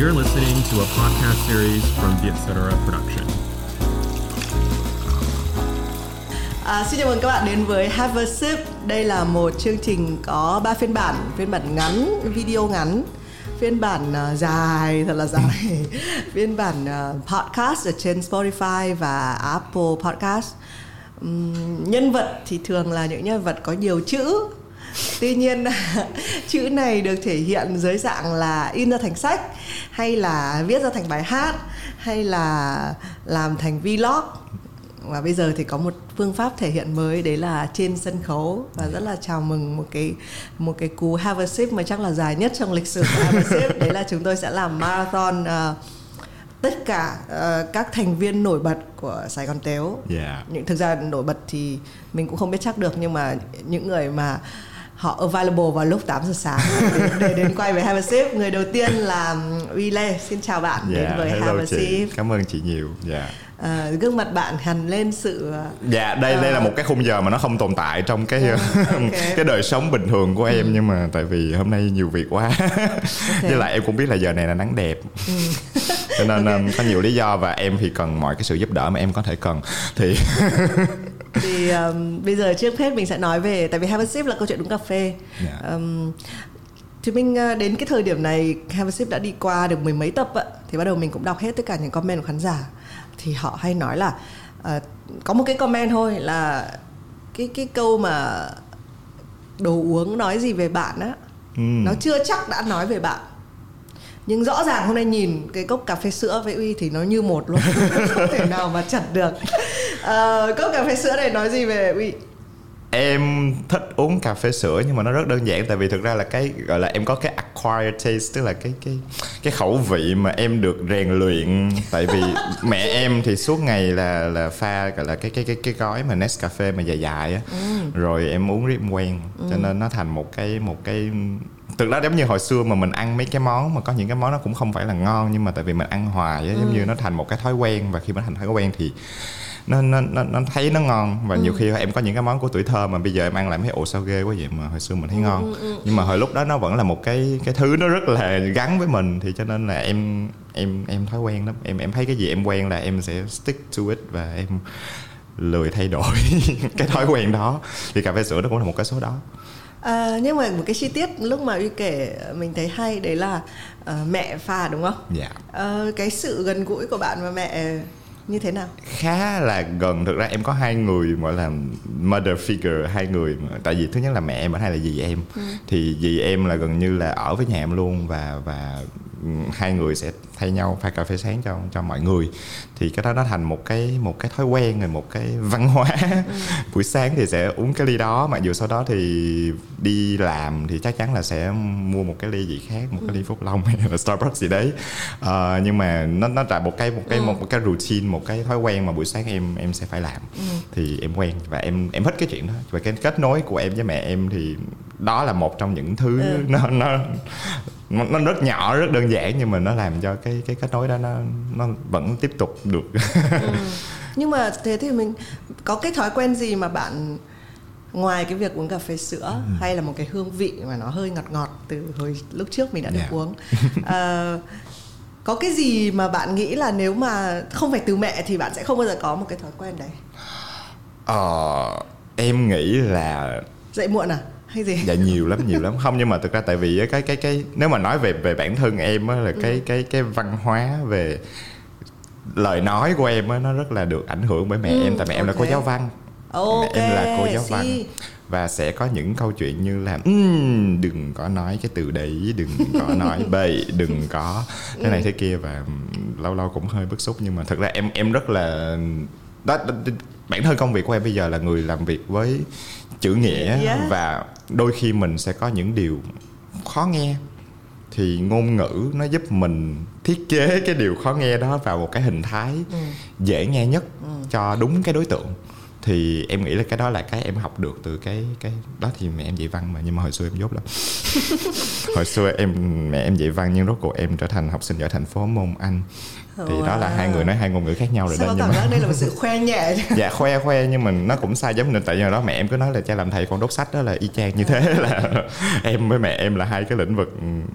You're listening to a podcast series from the Etc. Production. À, xin chào mừng các bạn đến với Have a Sip. Đây là một chương trình có 3 phiên bản, phiên bản ngắn, video ngắn, phiên bản uh, dài thật là dài, phiên bản uh, podcast ở trên Spotify và Apple Podcast. Um, nhân vật thì thường là những nhân vật có nhiều chữ tuy nhiên chữ này được thể hiện dưới dạng là in ra thành sách hay là viết ra thành bài hát hay là làm thành vlog và bây giờ thì có một phương pháp thể hiện mới đấy là trên sân khấu và rất là chào mừng một cái một cái cú have a sip mà chắc là dài nhất trong lịch sử của have a sip đấy là chúng tôi sẽ làm marathon uh, tất cả uh, các thành viên nổi bật của Sài Gòn Tếu. Yeah. Những thực ra nổi bật thì mình cũng không biết chắc được nhưng mà những người mà họ available vào lúc 8 giờ sáng để, để đến quay với Have a Sip. Người đầu tiên là Uy Lê. Xin chào bạn Dạ, đến với hello Have a chị. Sip. Cảm ơn chị nhiều. Dạ. À, gương mặt bạn hằn lên sự ờ, Dạ, đây đây là một cái khung giờ mà nó không tồn tại trong cái ok. cái đời sống bình thường của em nhưng mà tại vì hôm nay nhiều việc quá. Với lại em cũng biết là giờ này là nắng đẹp. Cho nên um, có nhiều lý do và em thì cần mọi cái sự giúp đỡ mà em có thể cần thì thì um, bây giờ trước hết mình sẽ nói về tại vì Have a Sip là câu chuyện uống cà phê. Dạ. Um, thì mình uh, đến cái thời điểm này Have a Sip đã đi qua được mười mấy tập ạ thì bắt đầu mình cũng đọc hết tất cả những comment của khán giả thì họ hay nói là uh, có một cái comment thôi là cái cái câu mà đồ uống nói gì về bạn á Ừ. nó chưa chắc đã nói về bạn nhưng rõ ràng hôm nay nhìn cái cốc cà phê sữa với uy thì nó như một luôn. Không thể nào mà chặt được. Ờ, cốc cà phê sữa này nói gì về uy? Em thích uống cà phê sữa nhưng mà nó rất đơn giản tại vì thực ra là cái gọi là em có cái acquired taste tức là cái cái cái khẩu vị mà em được rèn luyện. Tại vì mẹ em thì suốt ngày là là pha gọi là cái cái cái cái gói mà Nescafe mà dài dài á. Rồi em uống riết quen cho nên nó thành một cái một cái thực ra giống như hồi xưa mà mình ăn mấy cái món mà có những cái món nó cũng không phải là ngon nhưng mà tại vì mình ăn hoài á giống như nó thành một cái thói quen và khi nó thành thói quen thì nó nó nó, nó thấy nó ngon. Và nhiều khi em có những cái món của tuổi thơ mà bây giờ em ăn lại thấy ồ sao ghê quá vậy? Mà hồi xưa mình thấy ngon. nhưng mà hồi lúc đó nó vẫn là một cái cái thứ nó rất là gắn với mình thì cho nên là em em em thói quen lắm. Em em thấy cái gì em quen là em sẽ stick to it và em lười thay đổi cái thói quen đó. Thì cà phê sữa nó cũng là một cái số đó À, nhưng mà một cái chi tiết lúc mà uy kể mình thấy hay đấy là ờ, mẹ pha đúng không? Dạ. Ờ, cái sự gần gũi của bạn và mẹ như thế nào? Khá là gần. Thực ra em có hai người gọi là mother figure hai người tại vì thứ nhất là mẹ em và hai là dì em. Thì dì em là gần như là ở với nhà em luôn và và ừ, hai người sẽ thay nhau pha cà phê sáng cho cho mọi người. Thì cái đó nó thành một cái một cái thói quen rồi một cái văn hóa. Buổi sáng thì sẽ uống cái ly đó mặc dù sau đó thì đi làm thì chắc chắn là sẽ mua một cái ly gì khác một cái ly phúc long hay là starbucks gì đấy. Ờ, nhưng mà nó nó là một cái một cái một, một cái routine một cái thói quen mà buổi sáng em em sẽ phải làm. Thì em quen và em em thích cái chuyện đó. Và cái kết nối của em với mẹ em thì đó là một trong những thứ nó nó nó nó rất nhỏ rất đơn giản nhưng mà nó làm cho cái cái kết nối đó nó nó vẫn tiếp tục được. Nhưng mà thế thì mình có cái thói quen gì mà bạn ngoài cái việc uống cà phê sữa hay là một cái hương vị mà nó hơi ngọt ngọt từ hồi lúc trước mình đã được Dạ. uống Ờ, có cái gì mà bạn nghĩ là nếu mà không phải từ mẹ thì bạn sẽ không bao giờ có một cái thói quen đấy? Ờ, em nghĩ là dậy muộn à hay gì? Dạ nhiều lắm nhiều lắm. Không nhưng mà thực ra tại vì cái cái cái nếu mà nói về về bản thân em á là cái cái cái văn hóa về lời nói của em á nó rất là được ảnh hưởng bởi mẹ Ừ, em tại mẹ em là cô giáo văn. Ok mẹ em là cô giáo văn. see. và sẽ có những câu chuyện như là "Ừm, đừng có nói cái từ đấy đừng có nói bậy đừng có thế này thế kia. Và lâu lâu cũng hơi bức xúc. Nhưng mà thật ra em em rất là đó, đó bản thân công việc của em bây giờ là người làm việc với chữ nghĩa Yeah. và đôi khi mình sẽ có những điều khó nghe. Thì ngôn ngữ nó giúp mình thiết kế cái điều khó nghe đó vào một cái hình thái dễ nghe nhất cho đúng cái đối tượng. Thì em nghĩ là cái đó là cái em học được từ cái cái đó thì mẹ em dạy văn mà nhưng mà hồi xưa em dốt lắm. Hồi xưa em mẹ em dạy văn nhưng rốt cuộc em trở thành học sinh giỏi thành phố môn anh thì đó là hai người nói hai ngôn ngữ khác nhau rồi Sao đó cảm giác đây là một sự khoe nhẹ dạ khoe khoe nhưng mà nó cũng sai giống nên tại vì đó mẹ em cứ nói là cha làm thầy con đốt sách đó là y chang như thế là em với mẹ em là hai cái lĩnh vực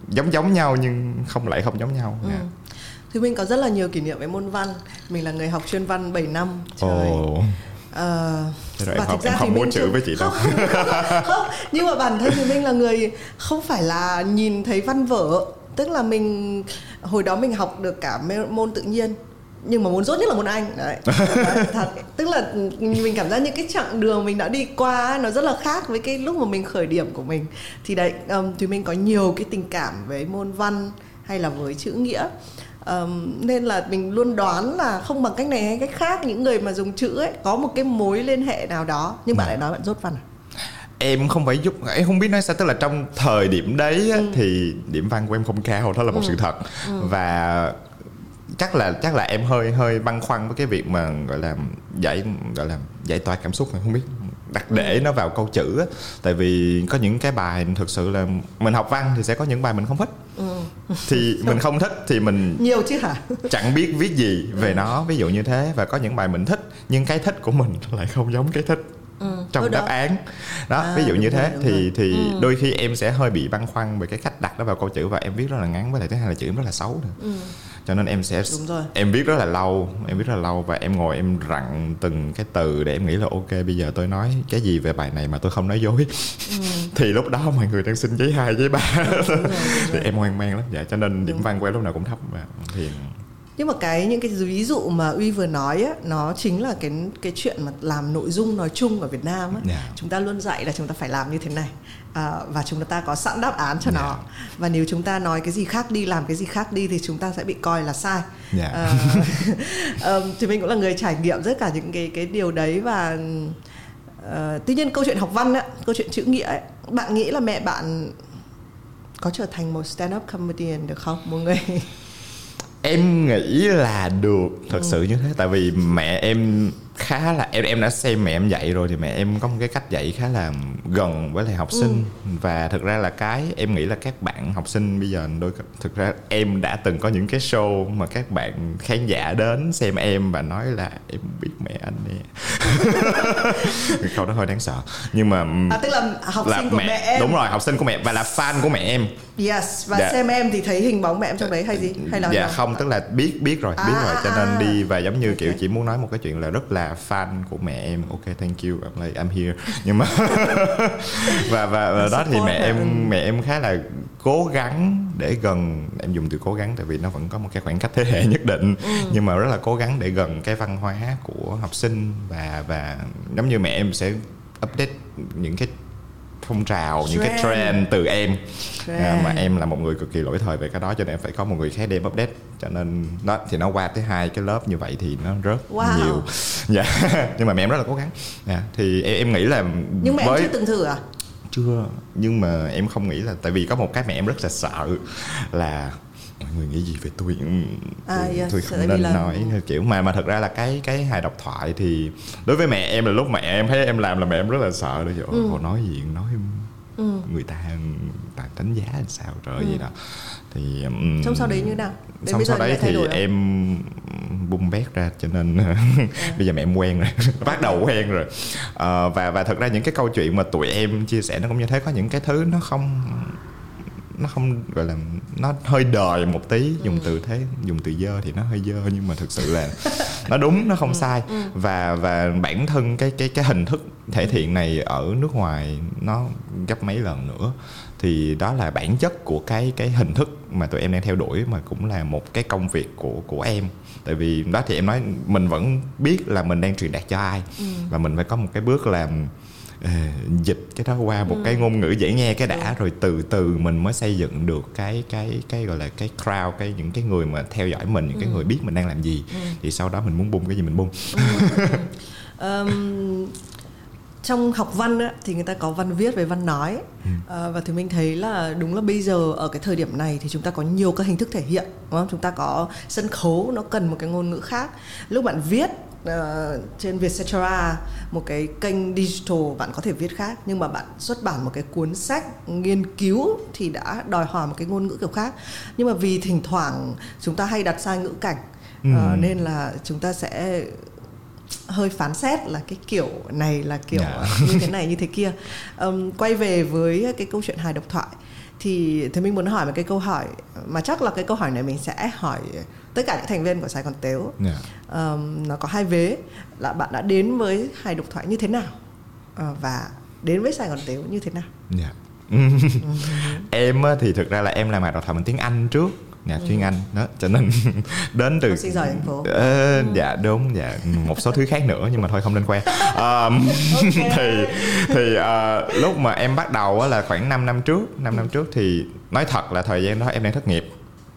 giống giống nhau nhưng không lại không giống nhau. Ừ. yeah. Dạ. thì mình có rất là nhiều kỷ niệm với môn văn. Mình là người học chuyên văn 7 năm. Trời. Oh. Uh, rồi và em thực ra em không thì muốn chữ với chị đâu? Không, không, không, nhưng mà bản thân thì mình là người không phải là nhìn thấy văn vở tức là mình hồi đó mình học được cả môn tự nhiên nhưng mà môn dốt nhất là môn anh đấy, thật. Tức là mình cảm giác những cái chặng đường mình đã đi qua nó rất là khác với cái lúc mà mình khởi điểm của mình. Thì đấy um, thì mình có nhiều cái tình cảm với môn văn hay là với chữ nghĩa. Um, nên là mình luôn đoán là không bằng cách này hay cách khác những người mà dùng chữ ấy có một cái mối liên hệ nào đó. Nhưng bạn lại nói bạn dốt văn à em không phải giúp em không biết nói sao tức là trong thời điểm đấy ừ. thì điểm văn của em không cao đó là một ừ. sự thật ừ. và chắc là chắc là em hơi hơi băn khoăn với cái việc mà gọi là giải gọi là giải tỏa cảm xúc này không biết đặt để ừ. nó vào câu chữ á tại vì có những cái bài thực sự là mình học văn thì sẽ có những bài mình không thích ừ. thì mình không thích thì mình nhiều chứ hả chẳng biết viết gì về nó ví dụ như thế và có những bài mình thích nhưng cái thích của mình lại không giống cái thích ừ, trong đáp án. Đó à, ví dụ như thế rồi, thì rồi. thì ừ. đôi khi em sẽ hơi bị băn khoăn về cái cách đặt nó vào câu chữ và em viết rất là ngắn với lại thứ hai là chữ em rất là xấu nữa. Ừ. cho nên em sẽ em viết rất là lâu em viết rất là lâu và em ngồi em rặn từng cái từ để em nghĩ là ok bây giờ tôi nói cái gì về bài này mà tôi không nói dối. Ừ. thì lúc đó mọi người đang xin giấy hai giấy ba. Thì em hoang mang lắm. Dạ cho nên điểm văn của em lúc nào cũng thấp và thì nhưng mà cái những cái ví dụ mà uy vừa nói á nó chính là cái cái chuyện mà làm nội dung nói chung ở Việt Nam á yeah. Dạ. chúng ta luôn dạy là chúng ta phải làm như thế này à, và chúng ta có sẵn đáp án cho yeah. nó dạ. và nếu chúng ta nói cái gì khác đi làm cái gì khác đi thì chúng ta sẽ bị coi là sai yeah. Dạ. à, thì mình cũng là người trải nghiệm rất cả những cái cái điều đấy và uh, tuy nhiên câu chuyện học văn á câu chuyện chữ nghĩa ấy, bạn nghĩ là mẹ bạn có trở thành một stand up comedian được không một người em nghĩ là được thật ừ. sự như thế tại vì mẹ em khá là em em đã xem mẹ em dạy rồi thì mẹ em có một cái cách dạy khá là gần với lại học sinh. Ừ. và thực ra là cái em nghĩ là các bạn học sinh bây giờ đôi thực ra em đã từng có những cái show mà các bạn khán giả đến xem em và nói là em biết mẹ anh nè. Câu đó hơi đáng sợ. Nhưng mà à, tức là học là sinh của mẹ, mẹ em. đúng rồi học sinh của mẹ và là fan của mẹ em. Yes và dạ. xem em thì thấy hình bóng mẹ em trong đấy hay gì? Hay là dạ không tức là biết biết rồi biết à, rồi cho nên à, đi và giống như kiểu chỉ muốn nói một cái chuyện là rất là fan của mẹ em. Ok thank you. I'm like I'm here. Nhưng mà và và, và đó thì mẹ em mẹ em khá là cố gắng để gần. Em dùng từ cố gắng tại vì nó vẫn có một cái khoảng cách thế hệ nhất định. Ừ. nhưng mà rất là cố gắng để gần cái văn hóa của học sinh và và giống như mẹ em sẽ update những cái phong trào trend. những cái trend từ em trend. À, mà em là một người cực kỳ lỗi thời về cái đó cho nên em phải có một người khác đem update cho nên đó thì nó qua tới hai cái lớp như vậy thì nó rất wow. nhiều dạ nhưng mà mẹ em rất là cố gắng dạ. thì em, em nghĩ là nhưng mà với... em chưa từng thử à chưa nhưng mà em không nghĩ là tại vì có một cái mẹ em rất là sợ là mọi người nghĩ gì về tôi? Ừ, à, tôi, yes, tôi không nên là... nói kiểu. Mà mà thật ra là cái cái hài độc thoại thì đối với mẹ em là lúc mẹ em thấy em làm là mẹ em rất là sợ. Đấy ừ. Ồ, nói gì nói ừ. người ta đánh giá làm sao trời ừ. gì đó. Thì um, xong sau đấy như nào? Đến xong sau đấy thì em bung bét ra cho nên à. bây giờ mẹ em quen rồi bắt đầu quen rồi. Uh, và và thật ra những cái câu chuyện mà tụi em chia sẻ nó cũng như thế. Có những cái thứ nó không nó không gọi là nó hơi đời một tí dùng từ thế dùng từ dơ thì nó hơi dơ nhưng mà thực sự là nó đúng nó không ừ. sai ừ. và và bản thân cái cái cái hình thức thể thiện này ở nước ngoài nó gấp mấy lần nữa thì đó là bản chất của cái cái hình thức mà tụi em đang theo đuổi mà cũng là một cái công việc của của em tại vì đó thì em nói mình vẫn biết là mình đang truyền đạt cho ai ừ. và mình phải có một cái bước làm dịch cái đó qua một ừ. cái ngôn ngữ dễ nghe cái đã ừ. rồi từ từ mình mới xây dựng được cái cái cái gọi là cái crowd cái những cái người mà theo dõi mình những ừ. cái người biết mình đang làm gì ừ. thì sau đó mình muốn bung cái gì mình bung ừ. um, trong học văn á, thì người ta có văn viết với văn nói ừ. à, và thì mình thấy là đúng là bây giờ ở cái thời điểm này thì chúng ta có nhiều các hình thức thể hiện đúng không chúng ta có sân khấu nó cần một cái ngôn ngữ khác lúc bạn viết uh, trên Vietcetera một cái kênh digital bạn có thể viết khác nhưng mà bạn xuất bản một cái cuốn sách nghiên cứu thì đã đòi hỏi một cái ngôn ngữ kiểu khác nhưng mà vì thỉnh thoảng chúng ta hay đặt sai ngữ cảnh ừ. uh, nên là chúng ta sẽ hơi phán xét là cái kiểu này là kiểu yeah. Dạ. như thế này như thế kia um, quay về với cái câu chuyện hài độc thoại thì thì mình muốn hỏi một cái câu hỏi mà chắc là cái câu hỏi này mình sẽ hỏi tất cả những thành viên của Sài Gòn Tếu yeah. um, nó có hai vế là bạn đã đến với hài độc thoại như thế nào uh, và đến với Sài Gòn Tếu như thế nào? Yeah. em thì thực ra là em làm hài độc thoại bằng tiếng Anh trước. Nhạc chuyên Anh. Đó cho nên đến từ sinh giỏi thành phố. Ờ, dạ đúng dạ. Một số thứ khác nữa nhưng mà thôi không nên khoe. Um, thì thì uh, lúc mà em bắt đầu là khoảng 5 năm trước. 5 năm trước thì nói thật là thời gian đó em đang thất nghiệp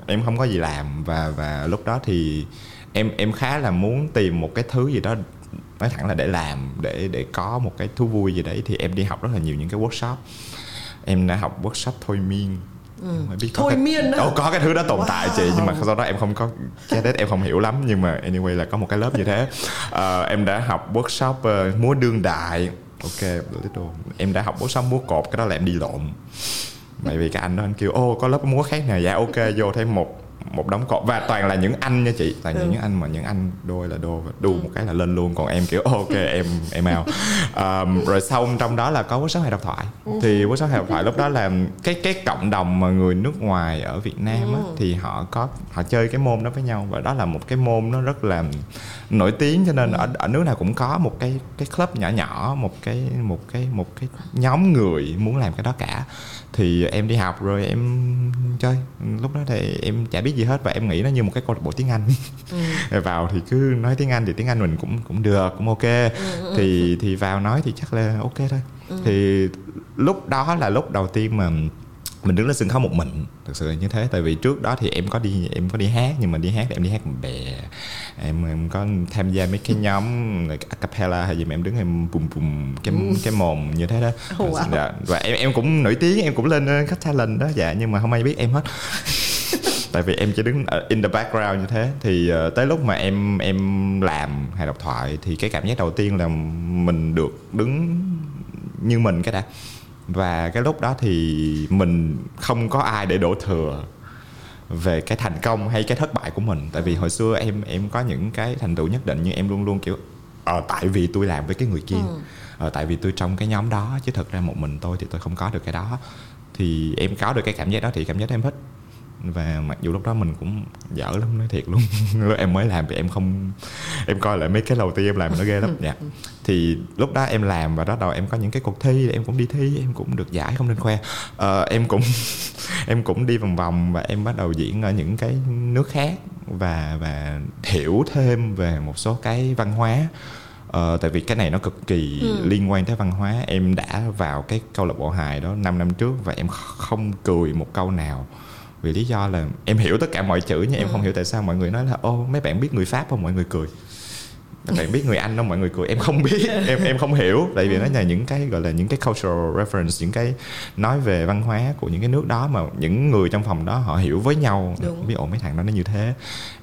em không có gì làm và và lúc đó thì em em khá là muốn tìm một cái thứ gì đó nói thẳng là để làm để để có một cái thú vui gì đấy thì em đi học rất là nhiều những cái workshop em đã học workshop thôi miên Ừ. biết thôi cái, miên đó. có cái thứ đó tồn wow. tại chị nhưng mà sau đó em không có cái đấy em không hiểu lắm nhưng mà anyway là có một cái lớp như thế uh, em đã học workshop uh, múa đương đại ok little. em đã học workshop múa cột cái đó là em đi lộn tại vì cái anh đó anh kêu, ô, có lớp múa khác nè. Dạ ok, vô thêm một một đống cột và toàn là những anh nha chị toàn ừ. những anh mà những anh đôi là đô và đu một cái là lên luôn còn em kiểu ok em em out um, rồi xong trong đó là có workshop hay độc thoại ừ. thì workshop hay độc thoại lúc đó là cái cái cộng đồng mà người nước ngoài ở Việt Nam á, ừ. thì họ có họ chơi cái môn đó với nhau và đó là một cái môn nó rất là nổi tiếng cho nên ừ. ở ở nước nào cũng có một cái cái club nhỏ nhỏ một cái một cái một cái nhóm người muốn làm cái đó cả thì em đi học rồi em chơi. Lúc đó thì em chả biết gì hết và em nghĩ nó như một cái câu lạc bộ tiếng Anh. Ừ. vào thì cứ nói tiếng Anh thì tiếng Anh mình cũng cũng được cũng ok. Ừ, ừ, thì thì vào nói thì chắc là ok thôi. Ừ. thì lúc đó là lúc đầu tiên mà mình đứng lên sân khấu một mình thực sự là như thế. Tại vì trước đó thì em có đi em có đi hát nhưng mà đi hát thì em đi hát bè. Em em có tham gia mấy cái nhóm a cappella hay gì mà em đứng em bùm bùm cái ừ. cái mồm như thế đó. Wow. dạ, và em em cũng nổi tiếng em cũng lên khách talent đó dạ nhưng mà không ai biết em hết. Tại vì em chỉ đứng in the background như thế. Thì uh, tới lúc mà em em làm hài độc thoại thì cái cảm giác đầu tiên là mình được đứng như mình cái đã và cái lúc đó thì mình không có ai để đổ thừa về cái thành công hay cái thất bại của mình. Tại vì hồi xưa em em có những cái thành tựu nhất định nhưng em luôn luôn kiểu ờ tại vì tôi làm với cái người kia ừ. ờ tại vì tôi trong cái nhóm đó chứ thật ra một mình tôi thì tôi không có được cái đó. Thì em có được cái cảm giác đó thì cảm giác em thích và mặc dù lúc đó mình cũng dở lắm nói thiệt luôn. Lúc em mới làm thì em không em coi lại mấy cái đầu tiên em làm nó ghê lắm. Dạ. Thì lúc đó em làm và đó đầu em có những cái cuộc thi em cũng đi thi em cũng được giải không nên khoe. Uh, em cũng em cũng đi vòng vòng và em bắt đầu diễn ở những cái nước khác và và hiểu thêm về một số cái văn hóa. Uh, tại vì cái này nó cực kỳ ừ. liên quan tới văn hóa. Em đã vào cái câu lạc bộ hài đó 5 năm trước và em không cười một câu nào vì lý do là em hiểu tất cả mọi chữ nhưng em ừ. không hiểu tại sao mọi người nói là ô mấy bạn biết người pháp không? Mọi người cười. Các bạn biết người anh không? Mọi người cười. Em không biết. Em em không hiểu. Tại vì nó là những cái gọi là những cái cultural reference những cái nói về văn hóa của những cái nước đó mà những người trong phòng đó họ hiểu với nhau. Đúng. biết ồ mấy thằng đó nó như thế.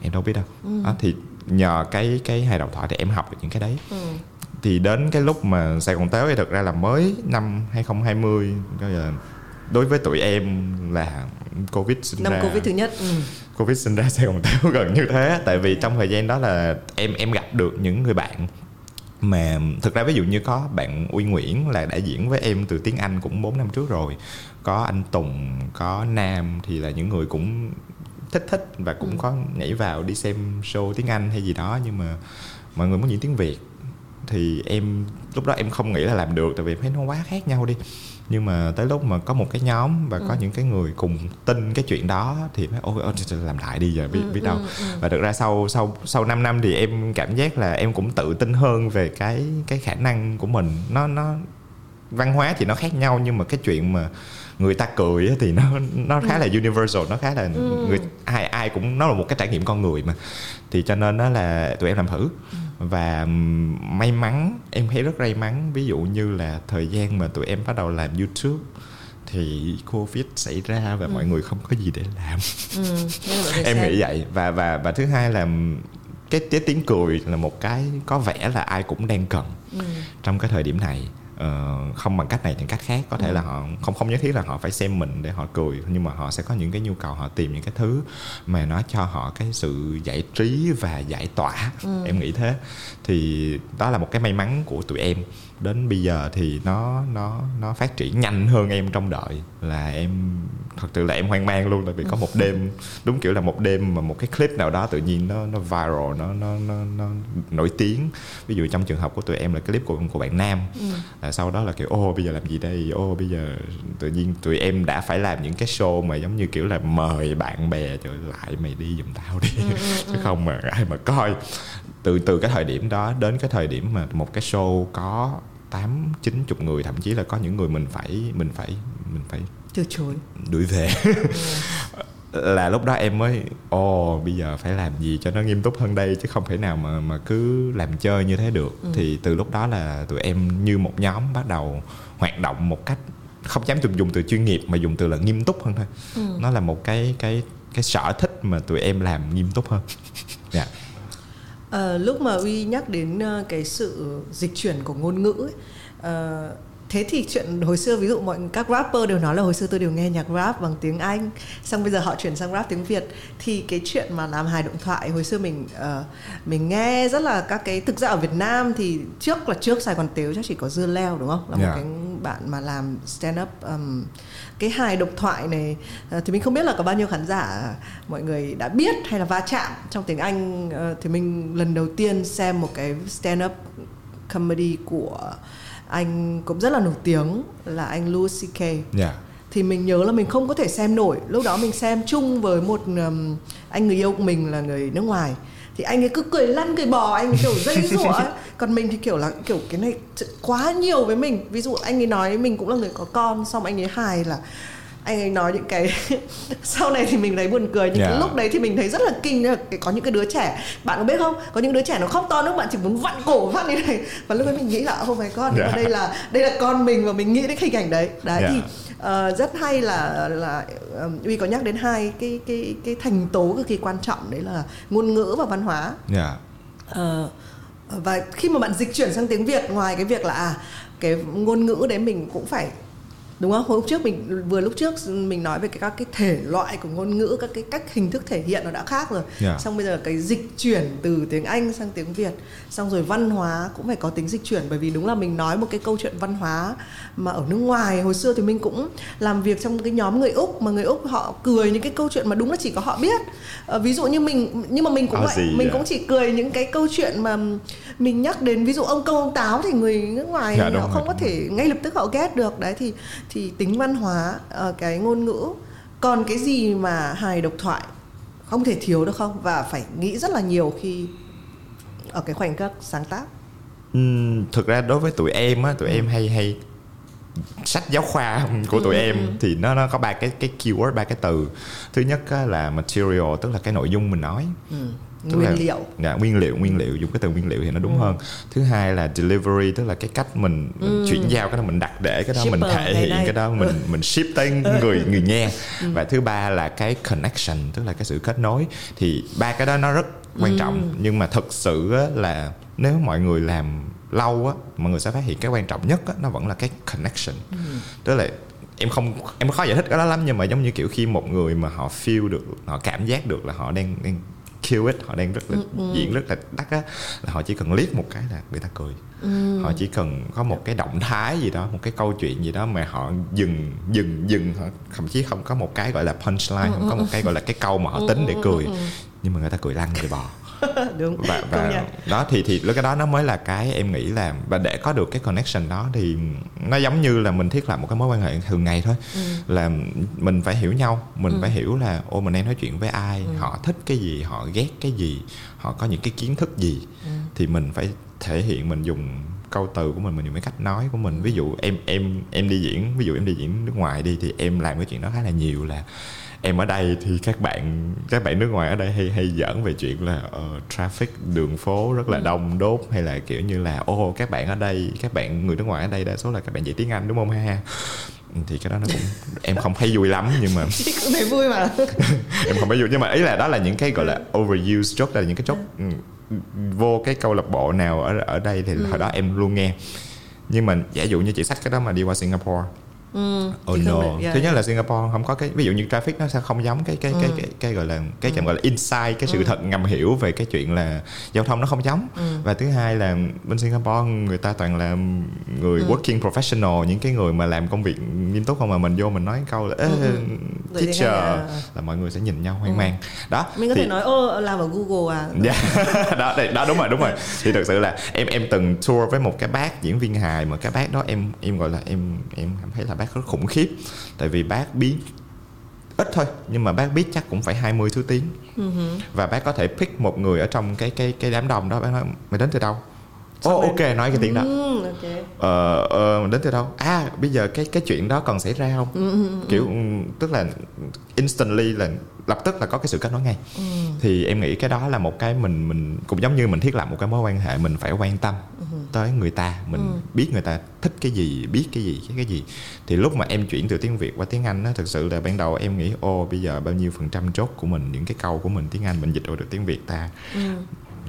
Em đâu biết đâu. Ừ. đó, thì nhờ cái cái hài độc thoại thì em học được những cái đấy. Ừ. thì đến cái lúc mà Sài Gòn Tếu thì thực ra là mới năm 2020 bây giờ đối với tụi em là covid sinh năm ra. Covid thứ nhất ừ. covid sinh ra sài gòn táo gần như thế. Tại vì trong thời gian đó là em em gặp được những người bạn mà thực ra ví dụ như có bạn uy nguyễn là đã diễn với em từ tiếng anh cũng 4 năm trước rồi. Có anh tùng có nam thì là những người cũng thích thích và cũng ừ. có nhảy vào đi xem show tiếng anh hay gì đó. Nhưng mà mọi người muốn diễn tiếng việt thì em lúc đó em không nghĩ là làm được tại vì thấy nó quá khác nhau đi nhưng mà tới lúc mà có một cái nhóm và ừ. có những cái người cùng tin cái chuyện đó thì mới ôi, ôi làm lại đi giờ biết ừ, biết đâu ừ, ừ. và thực ra sau sau sau 5 năm thì em cảm giác là em cũng tự tin hơn về cái cái khả năng của mình nó nó văn hóa thì nó khác nhau nhưng mà cái chuyện mà người ta cười thì nó nó khá ừ. là universal nó khá là ừ. người ai ai cũng nó là một cái trải nghiệm con người mà thì cho nên đó là tụi em làm thử ừ và may mắn em thấy rất may mắn. Ví dụ như là thời gian mà tụi em bắt đầu làm youtube thì covid xảy ra và ừ. mọi người không có gì để làm. Ừ, em nghĩ vậy. Và và và thứ hai là cái cái tiếng cười là một cái có vẻ là ai cũng đang cần trong cái thời điểm này Ờ, không bằng cách này thì cách khác. Có thể là họ không không nhất thiết là họ phải xem mình để họ cười nhưng mà họ sẽ có những cái nhu cầu họ tìm những cái thứ mà nó cho họ cái sự giải trí và giải tỏa. Em nghĩ thế. Thì đó là một cái may mắn của tụi em đến bây giờ thì nó nó nó phát triển nhanh hơn em trong đợi. Là em thật sự là em hoang mang luôn tại vì có một đêm đúng kiểu là một đêm mà một cái clip nào đó tự nhiên nó nó viral nó nó nó, nó nổi tiếng. Ví dụ trong trường hợp của tụi em là clip của của bạn nam. Là sau đó là kiểu ô bây giờ làm gì đây? Ô bây giờ tự nhiên tụi em đã phải làm những cái show mà giống như kiểu là mời bạn bè trở lại mày đi giùm tao đi. Chứ không mà ai mà coi từ từ cái thời điểm đó đến cái thời điểm mà một cái show có tám chín chục người thậm chí là có những người mình phải mình phải mình phải từ chối. đuổi về. Là lúc đó em mới ồ bây giờ phải làm gì cho nó nghiêm túc hơn đây? Chứ không thể nào mà mà cứ làm chơi như thế được. Ừ. thì từ lúc đó là tụi em như một nhóm bắt đầu hoạt động một cách không dám dùng dùng từ chuyên nghiệp mà dùng từ là nghiêm túc hơn thôi. Ừ. nó là một cái cái cái sở thích mà tụi em làm nghiêm túc hơn. Dạ. yeah. À, lúc mà uy nhắc đến ờ, cái sự dịch chuyển của ngôn ngữ ấy, uh, thế thì chuyện hồi xưa ví dụ mọi các rapper đều nói là hồi xưa tôi đều nghe nhạc rap bằng tiếng Anh xong bây giờ họ chuyển sang rap tiếng Việt thì cái chuyện mà làm hài động thoại hồi xưa mình uh, mình nghe rất là các cái thực ra ở Việt Nam thì trước là trước Sài Gòn Tiếu chắc chỉ có Dưa Leo đúng không là yeah. một cái bạn mà làm stand up um, cái hài độc thoại này uh, thì mình không biết là có bao nhiêu khán giả mọi người đã biết hay là va chạm trong tiếng Anh uh, thì mình lần đầu tiên xem một cái stand up comedy của anh cũng rất là nổi tiếng là anh Louis C.K. Yeah. Thì mình nhớ là mình không có thể xem nổi. Lúc đó mình xem chung với một um, anh người yêu của mình là người nước ngoài thì anh ấy cứ cười lăn cười bò anh ấy kiểu dây dụa ấy. Còn mình thì kiểu là kiểu cái này quá nhiều với mình. Ví dụ anh ấy nói mình cũng là người có con xong anh ấy hài là anh ấy nói những cái sau này thì mình thấy buồn cười. Nhưng yeah. cái lúc đấy thì mình thấy rất là kinh. Là có những cái đứa trẻ bạn có biết không? Có những đứa trẻ nó khóc to nước bạn chỉ muốn vặn cổ vặn như này. Và lúc đấy mình nghĩ là oh my god yeah. đây là đây là con mình và mình nghĩ đến hình ảnh đấy. Đấy yeah. thì uh, rất hay là là um, uy có nhắc đến hai cái cái cái thành tố cực kỳ quan trọng đấy là ngôn ngữ và văn hóa yeah. uh, và khi mà bạn dịch chuyển sang tiếng Việt ngoài cái việc là à cái ngôn ngữ đấy mình cũng phải đúng không? Hôm trước mình vừa lúc trước mình nói về cái các cái thể loại của ngôn ngữ các cái cách hình thức thể hiện nó đã khác rồi. Yeah. Dạ. xong bây giờ cái dịch chuyển từ tiếng anh sang tiếng việt. Xong rồi văn hóa cũng phải có tính dịch chuyển bởi vì đúng là mình nói một cái câu chuyện văn hóa mà ở nước ngoài hồi xưa thì mình cũng làm việc trong cái nhóm người úc mà người úc họ cười những cái câu chuyện mà đúng là chỉ có họ biết. À, ví dụ như mình nhưng mà mình cũng vậy mình cũng chỉ cười những cái câu chuyện mà mình nhắc đến ví dụ ông công ông táo thì người nước ngoài yeah, dạ, họ không rồi, có thể ngay lập tức họ ghét được. Đấy thì thì tính văn hóa uh, cái ngôn ngữ còn cái gì mà hài độc thoại không thể thiếu được không? Và phải nghĩ rất là nhiều khi ở cái khoảnh khắc sáng tác. Thực ra đối với tụi em á tụi em hay hay sách giáo khoa của tụi ừ, em thì nó nó có ba cái cái keyword ba cái từ. Thứ nhất là material tức là cái nội dung mình nói. Ừ tức nguyên là, liệu dạ, nguyên liệu nguyên liệu dùng cái từ nguyên liệu thì nó đúng ừ. hơn thứ hai là delivery tức là cái cách mình, mình ừ. chuyển giao cái đó mình đặt để cái đó Shipper mình thể hiện cái đó mình ừ. mình ship tới người người nghe ừ. và thứ ba là cái connection tức là cái sự kết nối thì ba cái đó nó rất quan ừ. trọng nhưng mà thực sự là nếu mọi người làm lâu á mọi người sẽ phát hiện cái quan trọng nhất á, nó vẫn là cái connection ừ. tức là em không em khó giải thích cái đó lắm nhưng mà giống như kiểu khi một người mà họ feel được họ cảm giác được là họ đang đang kill it họ đang rất là ừ, ừ. diễn rất là đắt á là họ chỉ cần liếc một cái là người ta cười. Ừ. họ chỉ cần có một cái động thái gì đó một cái câu chuyện gì đó mà họ dừng dừng dừng họ thậm chí không có một cái gọi là punchline ừ, không có ừ, một cái gọi là cái câu mà họ tính để cười. nhưng mà người ta cười lăn cười bò đúng và, và đó thì thì cái đó nó mới là cái em nghĩ là và để có được cái connection đó thì nó giống như là mình thiết lập một cái mối quan hệ thường ngày thôi ừ. là mình phải hiểu nhau mình ừ. phải hiểu là ô mình đang nói chuyện với ai ừ. họ thích cái gì họ ghét cái gì họ có những cái kiến thức gì ừ. thì mình phải thể hiện mình dùng câu từ của mình mình dùng cái cách nói của mình. Ví dụ em em em đi diễn ví dụ em đi diễn nước ngoài đi thì em làm cái chuyện đó khá là nhiều là em ở đây thì các bạn các bạn nước ngoài ở đây hay hay giỡn về chuyện là uh, traffic đường phố rất là ừ. đông đốt hay là kiểu như là ô oh, các bạn ở đây các bạn người nước ngoài ở đây đa số là các bạn dạy tiếng anh đúng không? Ha thì cái đó nó cũng em không thấy vui lắm nhưng mà thấy vui mà. Em không thấy vui nhưng mà ý là đó là những cái gọi là overused joke là những cái joke ừ, vô cái câu lạc bộ nào ở ở đây thì Ừ. hồi đó em luôn nghe nhưng mà giả dụ như chị sách cái đó mà đi qua Singapore Ừ, Oh no. yeah. Thứ nhất là Singapore không có cái ví dụ như traffic nó sẽ không giống cái cái cái Ừ. cái, cái gọi là cái cảm gọi là insight cái sự thật ngầm hiểu về cái chuyện là giao thông nó không giống. Ừ. Và thứ hai là bên Singapore người ta toàn là người Ừ. working professional những cái người mà làm công việc nghiêm túc không mà mình vô mình nói câu là Ừ, ừ. Teacher hay à. là mọi người sẽ nhìn nhau hoang mang. Đó. mình có thì- thể nói ô làm ở Google à Dạ, đó, đây, đó đúng rồi đúng rồi thì thực sự là em em từng tour với một cái bác diễn viên hài mà cái bác đó em em gọi là em em cảm thấy là bác rất khủng khiếp. Tại vì bác biết ít thôi nhưng mà bác biết chắc cũng phải 20 thứ tiếng. Ừ và bác có thể pick một người ở trong cái cái cái đám đông đó bác nói mày đến từ đâu? Ồ rồi- ok nói cái tiếng đó. Ừ, ok. Ờ, ờ, đến từ đâu? À bây giờ cái cái chuyện đó còn xảy ra không? Ừ, kiểu tức là instantly là lập tức là có cái sự kết nối ngay. Ừ. thì em nghĩ cái đó là một cái mình mình cũng giống như mình thiết lập một cái mối quan hệ mình phải quan tâm tới người ta mình Ừ. biết người ta thích cái gì biết cái gì cái cái gì. Thì lúc mà em chuyển từ tiếng việt qua tiếng anh á thực sự là ban đầu em nghĩ ô bây giờ bao nhiêu phần trăm chốt của mình những cái câu của mình tiếng anh mình dịch được tiếng việt ta? Ừ.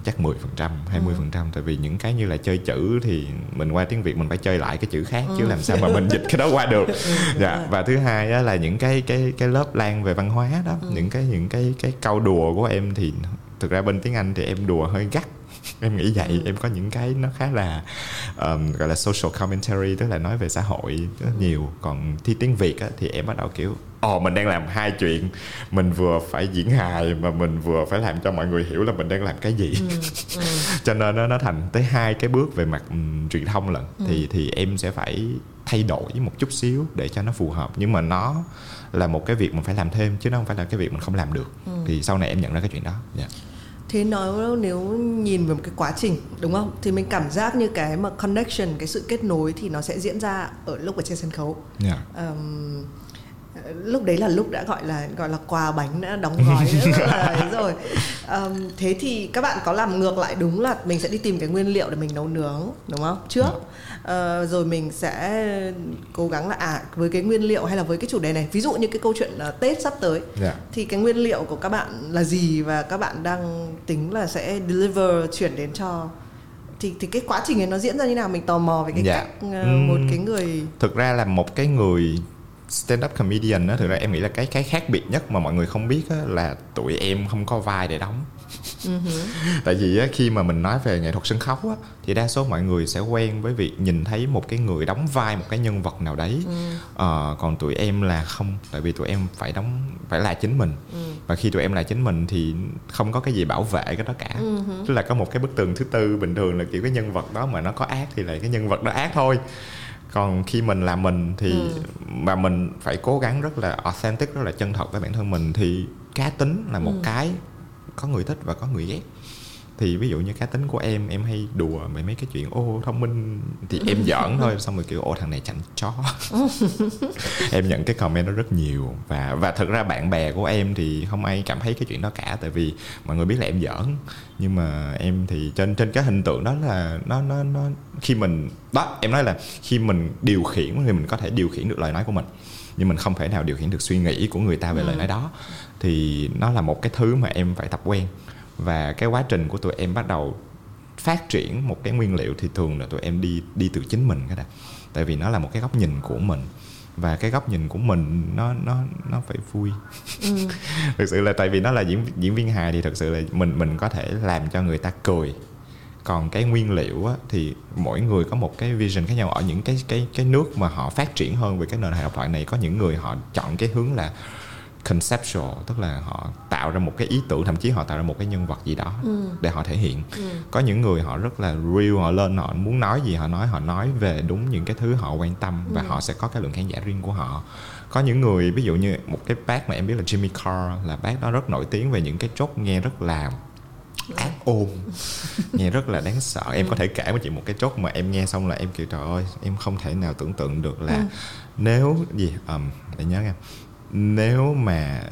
chắc 10 phần trăm 20 phần trăm tại vì những cái như là chơi chữ thì mình qua tiếng việt mình phải chơi lại cái chữ khác chứ làm sao mà mình dịch cái đó qua được. Dạ và thứ hai á, là những cái cái cái lớp lan về văn hóa đó những cái những cái cái câu đùa của em thì thực ra bên tiếng anh thì em đùa hơi gắt em nghĩ vậy. Em có những cái nó khá là um, gọi là social commentary tức là nói về xã hội rất nhiều. Còn thi tiếng việt á, thì em bắt đầu kiểu ồ mình đang làm hai chuyện. Mình vừa phải diễn hài mà mình vừa phải làm cho mọi người hiểu là mình đang làm cái gì. Cho nên nó nó thành tới hai cái bước về mặt ừm, truyền thông lận. Thì thì em sẽ phải thay đổi một chút xíu để cho nó phù hợp. Nhưng mà nó là một cái việc mình phải làm thêm chứ nó không phải là cái việc mình không làm được. Thì sau này em nhận ra cái chuyện đó. Dạ Thế nói nếu nhìn về một cái quá trình đúng không? Thì mình cảm giác như cái mà connection, cái sự kết nối thì nó sẽ diễn ra ở lúc ở trên sân khấu. dạ Ờm, lúc đấy là lúc đã gọi là gọi là quà bánh đã đóng gói là rồi. Ờm, thế thì các bạn có làm ngược lại đúng là mình sẽ đi tìm cái nguyên liệu để mình nấu nướng đúng không? Trước. Ờ, rồi mình sẽ cố gắng là à với cái nguyên liệu hay là với cái chủ đề này ví dụ như cái câu chuyện ờ, tết sắp tới dạ. thì cái nguyên liệu của các bạn là gì và các bạn đang tính là sẽ deliver chuyển đến cho thì thì cái quá trình ấy nó diễn ra như nào? Mình tò mò về cái Dạ. cách Ừm. một cái người thực ra là một cái người stand up comedian đó thực ra em nghĩ là cái cái khác biệt nhất mà mọi người không biết á, là tụi em không có vai để đóng. Tại vì á, khi mà mình nói về nghệ thuật sân khấu á, thì đa số mọi người sẽ quen với việc nhìn thấy một cái người đóng vai một cái nhân vật nào đấy. Ờ, còn tụi em là không tại vì tụi em phải đóng phải là chính mình. Và khi tụi em là chính mình thì không có cái gì bảo vệ cái đó cả. Tức là có một cái bức tường thứ tư bình thường là kiểu cái nhân vật đó mà nó có ác thì là cái nhân vật đó ác thôi còn khi mình là mình thì mà mình phải cố gắng rất là authentic rất là chân thật với bản thân mình thì cá tính là một cái có người thích và có người ghét thì ví dụ như cá tính của em em hay đùa về mấy cái chuyện ô thông minh. Thì em giỡn thôi xong rồi kiểu ô thằng này chảnh chó. Em nhận cái comment đó rất nhiều. Và và thực ra bạn bè của em thì không ai cảm thấy cái chuyện đó cả tại vì mọi người biết là em giỡn. Nhưng mà em thì trên trên cái hình tượng đó là nó nó nó khi mình đó em nói là khi mình điều khiển thì mình có thể điều khiển được lời nói của mình. Nhưng mình không thể nào điều khiển được suy nghĩ của người ta về lời nói đó. Thì nó là một cái thứ mà em phải tập quen và cái quá trình của tụi em bắt đầu phát triển một cái nguyên liệu thì thường là tụi em đi đi từ chính mình cái đã tại vì nó là một cái góc nhìn của mình. Và cái góc nhìn của mình nó nó nó phải vui. Thực sự là tại vì nó là diễn diễn viên hài thì thực sự là mình mình có thể làm cho người ta cười. Còn cái nguyên liệu á, thì mỗi người có một cái vision khác nhau. Ở những cái cái cái nước mà họ phát triển hơn về cái nền hài độc thoại này có những người họ chọn cái hướng là conceptual tức là họ tạo ra một cái ý tưởng thậm chí họ tạo ra một cái nhân vật gì đó để họ thể hiện. Có những người họ rất là real họ lên họ muốn nói gì họ nói họ nói về đúng những cái thứ họ quan tâm và họ sẽ có cái lượng khán giả riêng của họ. Có những người ví dụ như một cái bác mà em biết là Jimmy Carr là bác đó rất nổi tiếng về những cái chốt nghe rất là ác ôn nghe rất là đáng sợ. Em có thể kể với chị một cái chốt mà em nghe xong là em kiểu trời ơi em không thể nào tưởng tượng được là nếu gì um, để nhớ nha nếu mà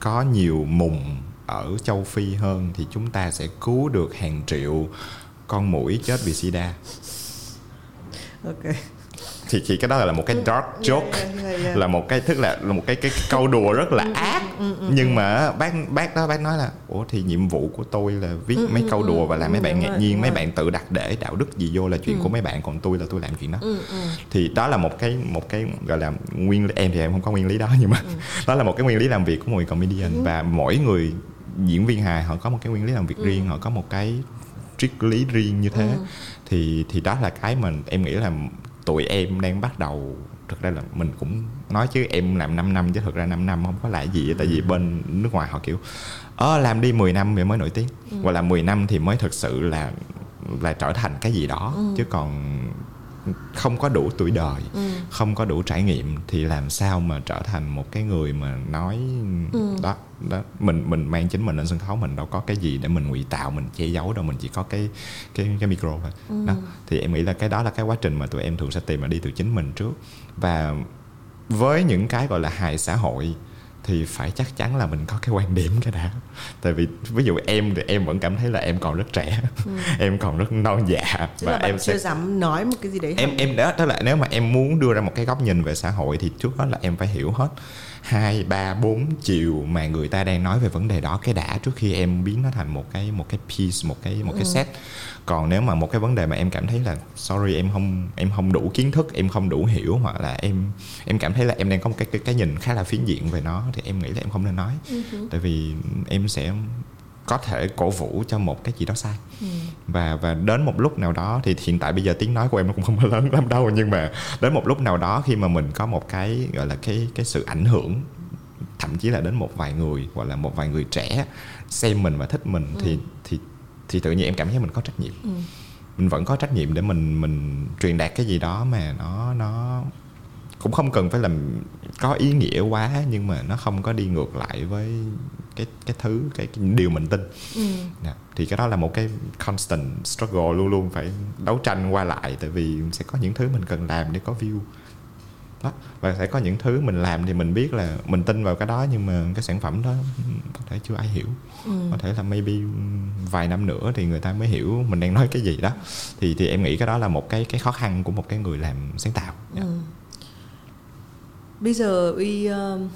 có nhiều mùng ở châu Phi hơn thì chúng ta sẽ cứu được hàng triệu con mũi chết vì sida. Ok thì thì cái đó là một cái dark joke yeah, yeah, yeah. là một cái tức là, một cái cái, câu đùa rất là ác. nhưng mà bác bác đó bác nói là ủa thì nhiệm vụ của tôi là viết mấy câu đùa và làm mấy bạn ngạc nhiên mấy bạn tự đặt để đạo đức gì vô là chuyện của mấy bạn còn tôi là tôi làm chuyện đó. Thì đó là một cái một cái gọi là nguyên lý em thì em không có nguyên lý đó nhưng mà đó là một cái nguyên lý làm việc của người comedian và mỗi người diễn viên hài họ có một cái nguyên lý làm việc riêng họ có một cái triết lý riêng như thế. Thì thì đó là cái mà em nghĩ là tụi em đang bắt đầu. Thực ra là mình cũng nói chứ em làm 5 năm chứ thực ra 5 năm không có lại gì tại vì bên nước ngoài họ kiểu ờ làm đi 10 năm thì mới nổi tiếng. Hoặc là 10 năm thì mới thực sự là là trở thành cái gì đó. Chứ còn không có đủ tuổi đời không có đủ trải nghiệm thì làm sao mà trở thành một cái người mà nói đó đó mình mình mang chính mình lên sân khấu mình đâu có cái gì để mình ngụy tạo mình che giấu đâu mình chỉ có cái cái cái micro thôi. Đó thì em nghĩ là cái đó là cái quá trình mà tụi em thường sẽ tìm là đi từ chính mình trước. Và với những cái gọi là hài xã hội thì phải chắc chắn là mình có cái quan điểm cái đã. Tại vì ví dụ em thì em vẫn cảm thấy là em còn rất trẻ em còn rất non dạ Chứ bạn em chưa dám nói một cái gì đấy em em đó đó là nếu mà em muốn đưa ra một cái góc nhìn về xã hội thì trước đó là em phải hiểu hết hai ba bốn chiều mà người ta đang nói về vấn đề đó cái đã trước khi em biến nó thành một cái một cái piece một cái một cái set. Còn nếu mà một cái vấn đề mà em cảm thấy là sorry em không em không đủ kiến thức em không đủ hiểu hoặc là em em cảm thấy là em đang có một cái cái, cái nhìn khá là phiến diện về nó thì em nghĩ là em không nên nói. Tại vì em sẽ có thể cổ vũ cho một cái gì đó sai. Và và đến một lúc nào đó thì hiện tại bây giờ tiếng nói của em nó cũng không lớn lắm đâu nhưng mà đến một lúc nào đó khi mà mình có một cái gọi là cái cái sự ảnh hưởng thậm chí là đến một vài người hoặc là một vài người trẻ xem mình và thích mình thì thì thì tự nhiên em cảm thấy mình có trách nhiệm. Mình vẫn có trách nhiệm để mình mình truyền đạt cái gì đó mà nó nó cũng không cần phải làm có ý nghĩa quá nhưng mà nó không có đi ngược lại với cái cái thứ cái, cái điều mình tin. Dạ. thì cái đó là một cái constant struggle luôn luôn phải đấu tranh qua lại tại vì sẽ có những thứ mình cần làm để có view. Đó và sẽ có những thứ mình làm thì mình biết là mình tin vào cái đó nhưng mà cái sản phẩm đó có thể chưa ai hiểu. Có thể là maybe vài năm nữa thì người ta mới hiểu mình đang nói cái gì đó. Thì thì em nghĩ cái đó là một cái cái khó khăn của một cái người làm sáng tạo. Dạ. bây giờ uy um,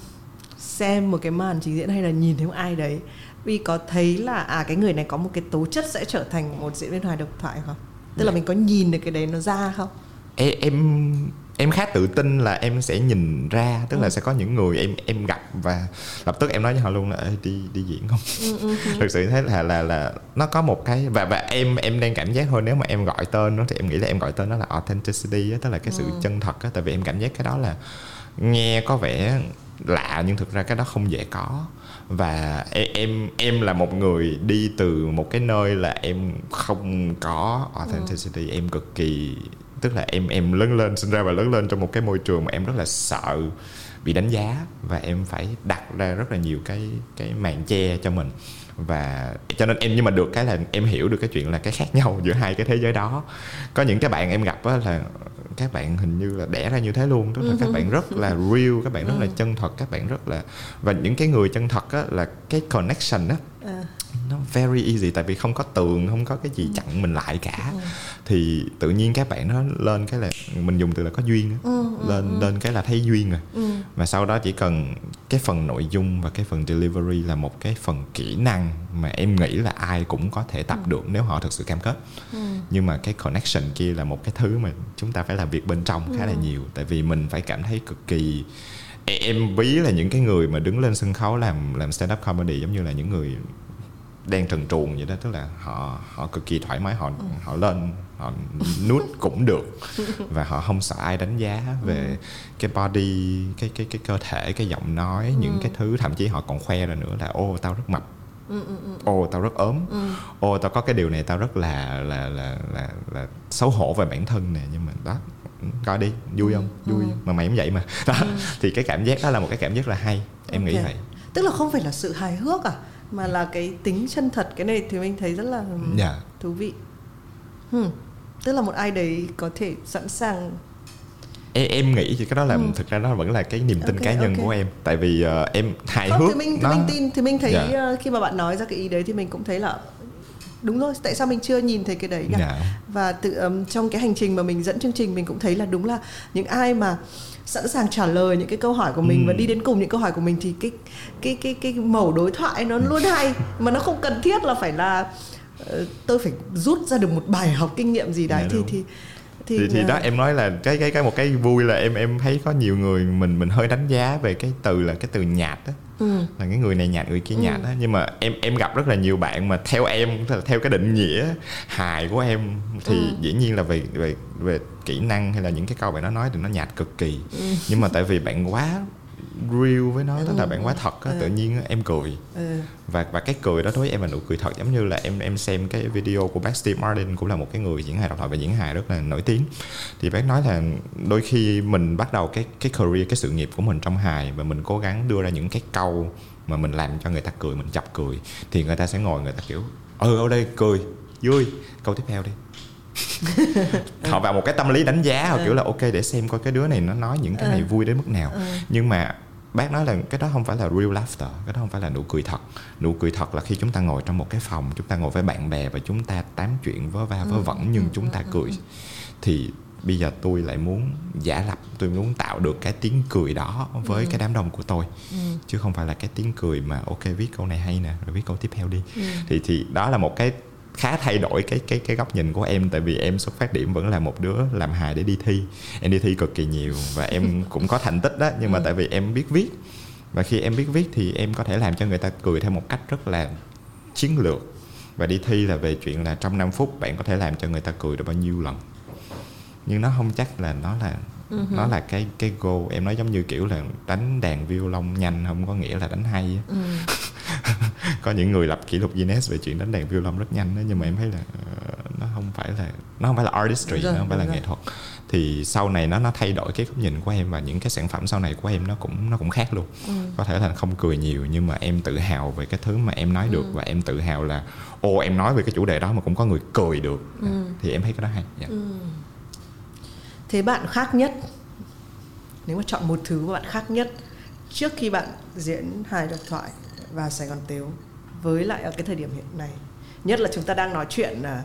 xem một cái màn trình diễn hay là nhìn thấy một ai đấy. Uy có thấy là à cái người này có một cái tố chất sẽ trở thành một diễn viên hài độc thoại không? Tức là mình có nhìn được cái đấy nó ra không? Em em em khá tự tin là em sẽ nhìn ra tức là sẽ có những người em em gặp và lập tức em nói với họ luôn là Ê, đi đi diễn không? Thực sự thế là là là nó có một cái và và em em đang cảm giác thôi nếu mà em gọi tên nó thì em nghĩ là em gọi tên nó là authenticity á, tức là cái sự chân thật á tại vì em cảm giác cái đó là nghe có vẻ lạ nhưng thực ra cái đó không dễ có. Và em em là một người đi từ một cái nơi là em không có authenticity em cực kỳ tức là em em lớn lên sinh ra và lớn lên trong một cái môi trường mà em rất là sợ bị đánh giá và em phải đặt ra rất là nhiều cái cái màn che cho mình. Và cho nên em nhưng mà được cái là em hiểu được cái chuyện là cái khác nhau giữa hai cái thế giới đó. Có những cái bạn em gặp á là các bạn hình như là đẻ ra như thế luôn tức là các bạn rất là real các bạn rất là chân thật các bạn rất là và những cái người chân thật á là cái connection á à, nó very easy tại vì không có tường không có cái gì chặn mình lại cả. Thì tự nhiên các bạn nó lên cái là mình dùng từ là có duyên á. lên lên cái là thấy duyên rồi và sau đó chỉ cần cái phần nội dung và cái phần delivery là một cái phần kỹ năng mà em nghĩ là ai cũng có thể tập được nếu họ thực sự cam kết. Nhưng mà cái connection kia là một cái thứ mà chúng ta phải làm việc bên trong khá là nhiều. Tại vì mình phải cảm thấy cực kỳ em ví là những cái người mà đứng lên sân khấu làm làm stand up comedy giống như là những người đang trần truồng vậy đó tức là họ họ cực kỳ thoải mái họ họ lên họ nuốt cũng được. Và họ không sợ ai đánh giá về cái body cái cái cái cơ thể cái giọng nói những cái thứ. Thậm chí họ còn khoe ra nữa là ô tao rất mập. Ô tao rất ốm. Ô tao có cái điều này tao rất là là là là, là xấu hổ về bản thân nè. Nhưng mà đó coi đi vui không? vui mà mày cũng vậy mà. Đó thì cái cảm giác đó là một cái cảm giác là hay em nghĩ Ok. vậy. Tức là không phải là sự hài hước à mà là cái tính chân thật cái này thì mình thấy rất là Dạ. thú vị hmm. tức là một ai đấy có thể sẵn sàng em, em nghĩ thì cái đó là thực ra nó vẫn là cái niềm tin Ok, cá nhân ok. của em tại vì ờ, em hài không hước thì mình thì nó mình tin thì mình thấy Dạ. ờ, khi mà bạn nói ra cái ý đấy thì mình cũng thấy là đúng rồi tại sao mình chưa nhìn thấy cái đấy nhỉ Dạ. và tự um, trong cái hành trình mà mình dẫn chương trình mình cũng thấy là đúng là những ai mà sẵn sàng trả lời những cái câu hỏi của mình Ừ. và đi đến cùng những câu hỏi của mình thì cái cái cái cái mẩu đối thoại nó luôn hay mà nó không cần thiết là phải là ờ, tôi phải rút ra được một bài học kinh nghiệm gì đấy Dạ, thì đúng. thì thì thì đó em nói là cái cái cái một cái vui là em em thấy có nhiều người mình mình hơi đánh giá về cái từ là cái từ nhạt á. Ừ. là cái người này nhạt người kia nhạt á. Nhưng mà em em gặp rất là nhiều bạn mà theo em theo cái định nghĩa hài của em thì Ừ. dĩ nhiên là về về về kỹ năng hay là những cái câu bạn nó nói thì nó nhạt cực kỳ. Nhưng mà tại vì bạn quá real với nó tức là bạn quá thật á Ừ. tự nhiên em cười ừ. và và cái cười đó đối với em là nụ cười thật giống như là em em xem cái video của bác Steve Martin cũng là một cái người diễn hài độc thoại và diễn hài rất là nổi tiếng thì bác nói là đôi khi mình bắt đầu cái cái career cái sự nghiệp của mình trong hài và mình cố gắng đưa ra những cái câu mà mình làm cho người ta cười mình chọc cười thì người ta sẽ ngồi người ta kiểu ừ ở đây cười vui câu tiếp theo đi họ vào một cái tâm lý đánh giá họ kiểu là ok để xem coi cái đứa này nó nói những cái này vui đến mức nào. Nhưng mà bác nói là cái đó không phải là real laughter cái đó không phải là nụ cười thật. Nụ cười thật là khi chúng ta ngồi trong một cái phòng chúng ta ngồi với bạn bè và chúng ta tám chuyện vớ va vớ vẩn nhưng chúng ta cười. Thì bây giờ tôi lại muốn giả lập tôi muốn tạo được cái tiếng cười đó với cái đám đông của tôi. Chứ không phải là cái tiếng cười mà ok viết câu này hay nè rồi viết câu tiếp theo đi. Thì thì đó là một cái khá thay đổi cái cái cái góc nhìn của em tại vì em xuất phát điểm vẫn là một đứa làm hài để đi thi. Em đi thi cực kỳ nhiều và em cũng có thành tích đó nhưng mà tại vì em biết viết. Và khi em biết viết thì em có thể làm cho người ta cười theo một cách rất là chiến lược. Và đi thi là về chuyện là trong 5 phút bạn có thể làm cho người ta cười được bao nhiêu lần. Nhưng nó không chắc là nó là nó là cái cái goal. Em nói giống như kiểu là đánh đàn violon nhanh không có nghĩa là đánh hay á. có những người lập kỷ lục Guinness về chuyện đánh đàn violon rất nhanh đó nhưng mà em thấy là ờ, nó không phải là nó không phải là artistry rồi, nó không phải là đúng nghệ thuật. Thì sau này nó nó thay đổi cái góc nhìn của em và những cái sản phẩm sau này của em nó cũng nó cũng khác luôn. Có thể là không cười nhiều nhưng mà em tự hào về cái thứ mà em nói được và em tự hào là ô em nói về cái chủ đề đó mà cũng có người cười được. Thì em thấy cái đó hay dạ. thế bạn khác nhất nếu mà chọn một thứ mà bạn khác nhất trước khi bạn diễn hài độc thoại và Sài Gòn Tiếu với lại ở cái thời điểm hiện nay nhất là chúng ta đang nói chuyện là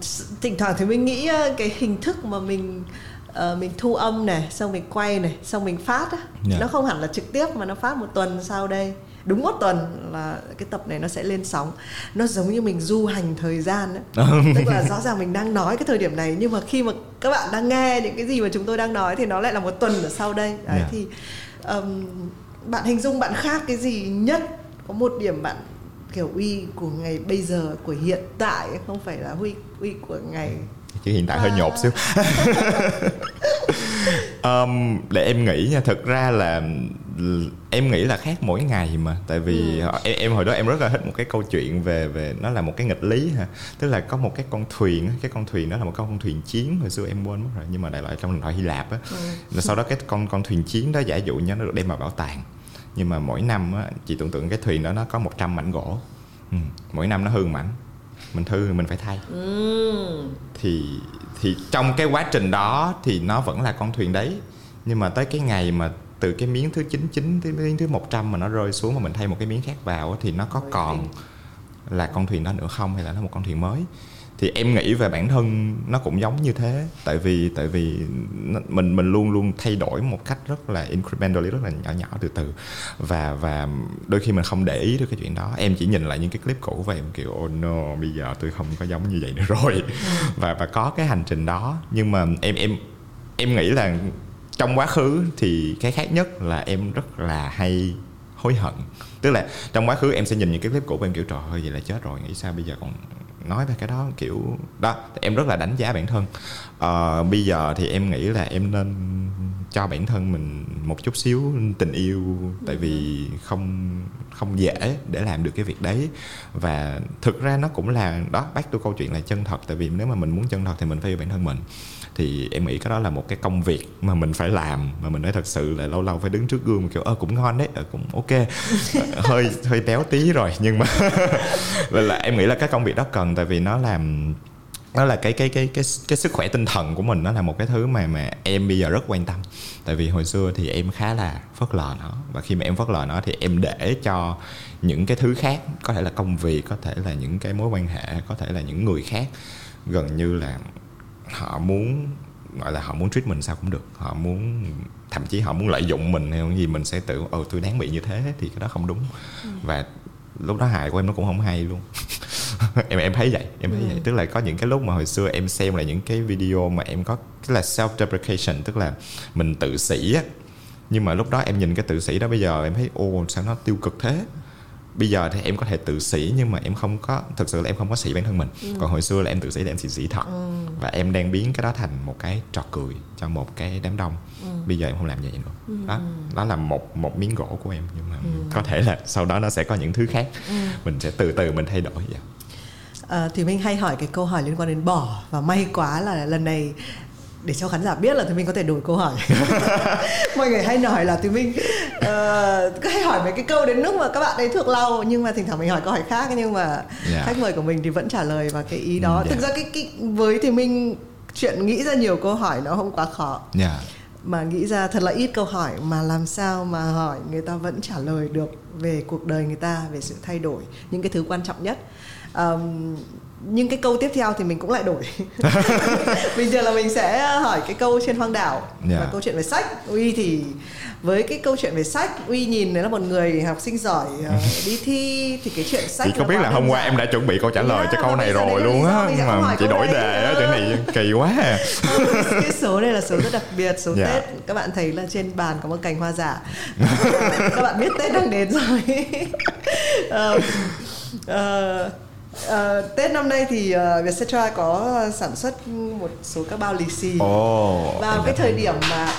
s- thỉnh thoảng thì mình nghĩ ờ, cái hình thức mà mình ờ, mình thu âm này xong mình quay này xong mình phát á Dạ. nó không hẳn là trực tiếp mà nó phát một tuần sau đây đúng một tuần là cái tập này nó sẽ lên sóng nó giống như mình du hành thời gian ấy. tức là rõ ràng mình đang nói cái thời điểm này nhưng mà khi mà các bạn đang nghe những cái gì mà chúng tôi đang nói thì nó lại là một tuần ở sau đây đấy Dạ. thì ờm, bạn hình dung bạn khác cái gì nhất có một điểm bạn kiểu uy của ngày bây giờ của hiện tại không phải là uy uy của ngày chứ hiện tại hơi À. nhột xíu um, để em nghĩ nha thực ra là em nghĩ là khác mỗi ngày mà. Tại vì Ừ. em, em hồi đó em rất là thích một cái câu chuyện về về nó là một cái nghịch lý ha. Tức là có một cái con thuyền cái con thuyền đó là một con thuyền chiến hồi xưa em quên mất rồi nhưng mà đại loại trong thần thoại Hy Lạp á. Ừ. rồi sau đó cái con con thuyền chiến đó giả dụ như nó được đem vào bảo tàng. Nhưng mà mỗi năm á, chị tưởng tượng cái thuyền đó nó có 100 mảnh gỗ. Ừ. mỗi năm nó hư mảnh. Mình hư thì mình phải thay. Thì thì trong cái quá trình đó thì nó vẫn là con thuyền đấy. Nhưng mà tới cái ngày mà từ cái miếng thứ 99 tới miếng thứ 100 mà nó rơi xuống mà mình thay một cái miếng khác vào thì nó có còn là con thuyền đó nữa không hay là nó một con thuyền mới? Thì em nghĩ về bản thân nó cũng giống như thế tại vì tại vì mình mình luôn luôn thay đổi một cách rất là incrementally rất là nhỏ nhỏ từ từ. Và và đôi khi mình không để ý được cái chuyện đó. Em chỉ nhìn lại những cái clip cũ và em kiểu oh no bây giờ tôi không có giống như vậy nữa rồi. Và và có cái hành trình đó. Nhưng mà em em em nghĩ là trong quá khứ thì cái khác nhất là em rất là hay hối hận. Tức là trong quá khứ em sẽ nhìn những cái clip cũ của em kiểu trời ơi vậy là chết rồi nghĩ sao bây giờ còn nói về cái đó? Kiểu đó em rất là đánh giá bản thân. À, bây giờ thì em nghĩ là em nên cho bản thân mình một chút xíu tình yêu tại vì không không dễ để làm được cái việc đấy. Và thực ra nó cũng là đó bác tôi câu chuyện là chân thật. Tại vì nếu mà mình muốn chân thật thì mình phải yêu bản thân mình thì em nghĩ cái đó là một cái công việc mà mình phải làm mà mình phải thật sự là lâu lâu phải đứng trước gương kiểu ơ cũng ngon đấy ờ, cũng ok. Ờ, hơi hơi béo tí rồi nhưng mà là, là em nghĩ là cái công việc đó cần tại vì nó làm nó là cái cái cái cái cái sức khỏe tinh thần của mình nó là một cái thứ mà mà em bây giờ rất quan tâm. Tại vì hồi xưa thì em khá là phớt lờ nó và khi mà em phớt lờ nó thì em để cho những cái thứ khác có thể là công việc có thể là những cái mối quan hệ có thể là những người khác gần như là họ muốn gọi là họ muốn treat mình sao cũng được. Họ muốn thậm chí họ muốn lợi dụng mình hay gì mình sẽ tự ồ tôi đáng bị như thế thì cái đó không đúng. Và lúc đó hại của em nó cũng không hay luôn. Em em thấy vậy em thấy vậy. Tức là có những cái lúc mà hồi xưa em xem là những cái video mà em có cái là self deprecation tức là mình tự sĩ á. Nhưng mà lúc đó em nhìn cái tự sĩ đó bây giờ em thấy ô sao nó tiêu cực thế bây giờ thì em có thể tự sĩ nhưng mà em không có thực sự là em không có sĩ bản thân mình. Còn hồi xưa là em tự sĩ là em chỉ sĩ thật. Và em đang biến cái đó thành một cái trò cười cho một cái đám đông. Bây giờ em không làm vậy nữa. Đó đó là một một miếng gỗ của em. Nhưng mà có thể là sau đó nó sẽ có những thứ khác. Mình sẽ từ từ mình thay đổi vậy. À, thì mình hay hỏi cái câu hỏi liên quan đến bỏ và may quá là lần này để cho khán giả biết là thì mình có thể đổi câu hỏi. Mọi người hay nói là thì mình uh, cứ hay hỏi mấy cái câu đến lúc mà các bạn ấy thuộc lâu nhưng mà thỉnh thoảng mình hỏi câu hỏi khác nhưng mà Yeah. khách mời của mình thì vẫn trả lời vào cái ý đó. Thực yeah. ra cái, cái với thì mình chuyện nghĩ ra nhiều câu hỏi nó không quá khó. Dạ mà nghĩ ra thật là ít câu hỏi mà làm sao mà hỏi người ta vẫn trả lời được về cuộc đời người ta về sự thay đổi những cái thứ quan trọng nhất. Um, nhưng cái câu tiếp theo thì mình cũng lại đổi bình thường là mình sẽ hỏi cái câu trên hoang đảo Dạ. và câu chuyện về sách uy thì với cái câu chuyện về sách uy nhìn đấy là một người học sinh giỏi ờ, đi thi thì cái chuyện sách thì không biết là hôm qua em đã chuẩn bị câu trả lời Yeah, cho câu và này rồi luôn á mà chị câu đổi đề á nữa. chỗ này kỳ quá à. Cái số này là số rất đặc biệt số Dạ. Tết các bạn thấy là trên bàn có một cành hoa giả các bạn biết Tết đang đến rồi Ờ, ờ, ờ, Tết năm nay thì uh, Vietcetera có sản xuất một số các bao lì xì. Ồ vào cái thời điểm mà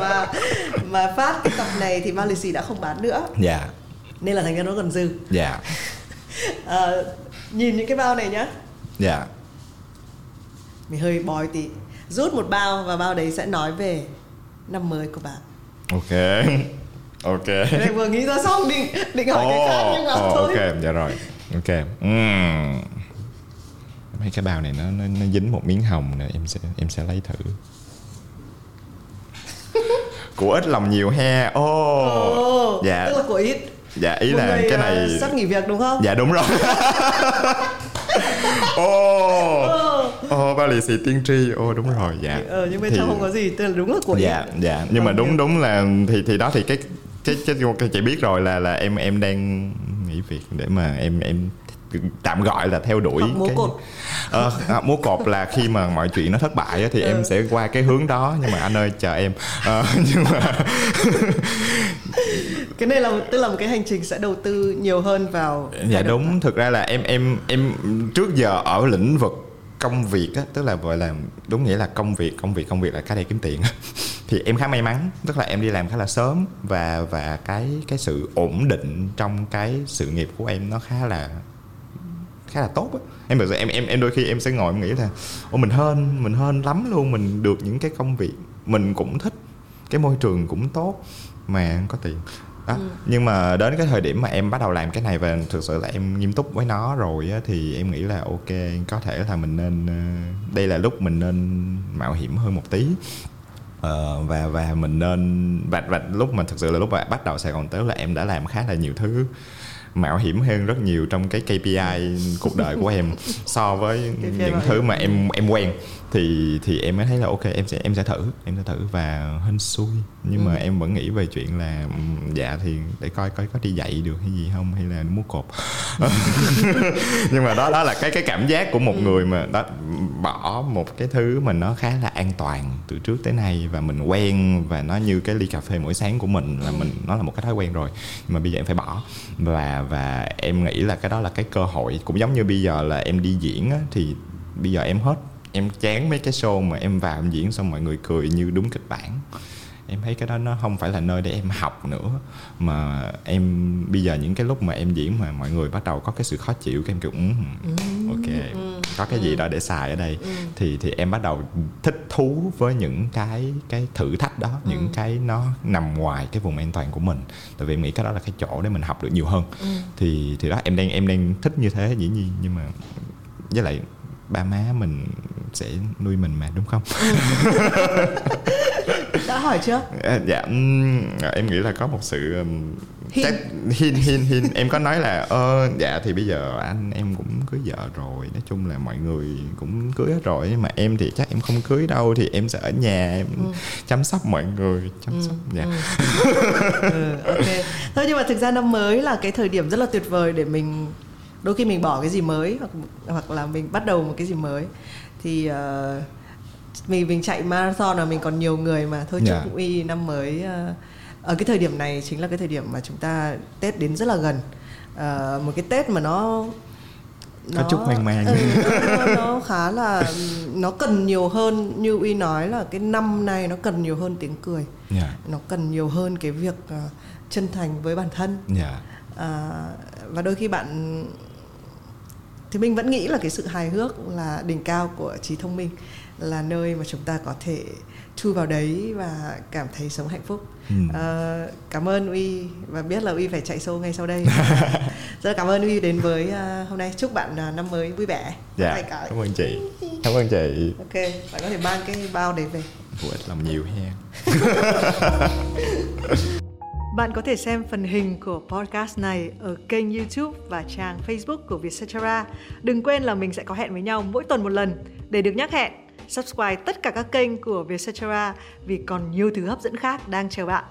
mà mà phát cái tập này thì bao lì xì đã không bán nữa. Dạ. Nên là thành ra nó còn dư. Dạ. Ờ, nhìn những cái bao này nhá. Dạ. Mình hơi bói tí. Rút một bao và bao đấy sẽ nói về năm mới của bạn. Ok ok. Này vừa nghĩ ra xong định định hỏi cái khác nhưng mà ồ, thôi. ok dạ rồi. Ok. Ừm. mấy cái bao này nó, nó nó dính một miếng hồng nè em sẽ em sẽ lấy thử. Của ít lòng nhiều he. Ô Ồ, dạ. tức là của ít. Dạ ý Một là người, cái này sắp nghỉ việc đúng không? Dạ đúng rồi. Ô ô bao lì xì tiên tri. Ô đúng rồi dạ. Ờ, nhưng bên Thì- trong không có gì tức là đúng là của dạ ít. dạ. Nhưng mà Còn đúng nhiều- đúng là thì thì đó thì cái cái, cái chị biết rồi là là em em đang nghỉ việc để mà em em tạm gọi là theo đuổi múa cái cột. À, múa cột là khi mà mọi chuyện nó thất bại thì Ừ. em sẽ qua cái hướng đó nhưng mà anh ơi chờ em Ờ, nhưng mà cái này là tức là một cái hành trình sẽ đầu tư nhiều hơn vào dạ đúng thực ra là em em em trước giờ ở lĩnh vực công việc á, tức là gọi là, đúng nghĩa là công việc công việc công việc là cái để kiếm tiền thì em khá may mắn, tức là em đi làm khá là sớm và và cái cái sự ổn định trong cái sự nghiệp của em nó khá là khá là tốt á. Em bây giờ em em em đôi khi em sẽ ngồi em nghĩ là ô mình hơn mình hơn lắm luôn, mình được những cái công việc, mình cũng thích, cái môi trường cũng tốt mà có tiền đó. Nhưng mà đến cái thời điểm mà em bắt đầu làm cái này và thực sự là em nghiêm túc với nó rồi á, thì em nghĩ là ok có thể là mình nên ờ, đây là lúc mình nên mạo hiểm hơn một tí. Ờ, và và mình nên và, và lúc mà thực sự là lúc mà bắt đầu Sài Gòn tới là em đã làm khá là nhiều thứ mạo hiểm hơn rất nhiều trong cái KPI cuộc đời của em so với những thứ mà em em quen thì thì em mới thấy là ok em sẽ em sẽ thử em sẽ thử và hên xui. Nhưng mà em vẫn nghĩ về chuyện là ừm, dạ thì để coi coi có đi dạy được hay gì không hay là múa cột. Nhưng mà đó đó là cái cái cảm giác của một người mà đó bỏ một cái thứ mà nó khá là an toàn từ trước tới nay và mình quen và nó như cái ly cà phê mỗi sáng của mình là mình nó là một cái thói quen rồi. Nhưng mà bây giờ em phải bỏ. Và và em nghĩ là cái đó là cái cơ hội cũng giống như bây giờ là em đi diễn á, thì bây giờ em hết em chán mấy cái show mà em vào em diễn xong mọi người cười như đúng kịch bản. Em thấy cái đó nó không phải là nơi để em học nữa. Mà em bây giờ những cái lúc mà em diễn mà mọi người bắt đầu có cái sự khó chịu cái em kiểu "Ừm, ok có cái gì đó để xài ở đây. Thì thì em bắt đầu thích thú với những cái cái thử thách đó những cái nó nằm ngoài cái vùng an toàn của mình. Tại vì em nghĩ cái đó là cái chỗ để mình học được nhiều hơn. Thì thì đó em đang em đang thích như thế dĩ nhiên nhưng mà với lại ba má mình sẽ nuôi mình mà đúng không? Đã hỏi chưa? À, dạ em nghĩ là có một sự ừm, Hint. chắc hin hin hin em có nói là ơ dạ thì bây giờ anh em cũng cưới vợ rồi nói chung là mọi người cũng cưới hết rồi nhưng mà em thì chắc em không cưới đâu thì em sẽ ở nhà em chăm sóc mọi người chăm sóc dạ. ừ, ok. Thôi nhưng mà thực ra năm mới là cái thời điểm rất là tuyệt vời để mình đôi khi mình bỏ cái gì mới hoặc hoặc là mình bắt đầu một cái gì mới thì ờ, mình mình chạy marathon là mình còn nhiều người mà. Thôi Dạ. chúc uy năm mới ờ, ở cái thời điểm này chính là cái thời điểm mà chúng ta tết đến rất là gần. Ờ, một cái tết mà nó Có chút hoang mang. ừ, nó, nó khá là nó cần nhiều hơn. Như uy nói là cái năm nay nó cần nhiều hơn tiếng cười. Dạ. Nó cần nhiều hơn cái việc ờ, chân thành với bản thân. Dạ. À, và đôi khi bạn thì mình vẫn nghĩ là cái sự hài hước là đỉnh cao của trí thông minh là nơi mà chúng ta có thể chui vào đấy và cảm thấy sống hạnh phúc. Ừ. Ờ, cảm ơn uy và biết là uy phải chạy show ngay sau đây. Rất là cảm ơn uy đến với ờ, hôm nay. Chúc bạn ờ, năm mới vui vẻ. Dạ cả. cảm ơn chị. Cảm ơn chị. Ok bạn có thể mang cái bao đấy về. Phụ ích lòng nhiều ha Bạn có thể xem phần hình của podcast này ở kênh YouTube và trang Facebook của Vietcetera. Đừng quên là mình sẽ có hẹn với nhau mỗi tuần một lần. Để được nhắc hẹn, subscribe tất cả các kênh của Vietcetera vì còn nhiều thứ hấp dẫn khác đang chờ bạn.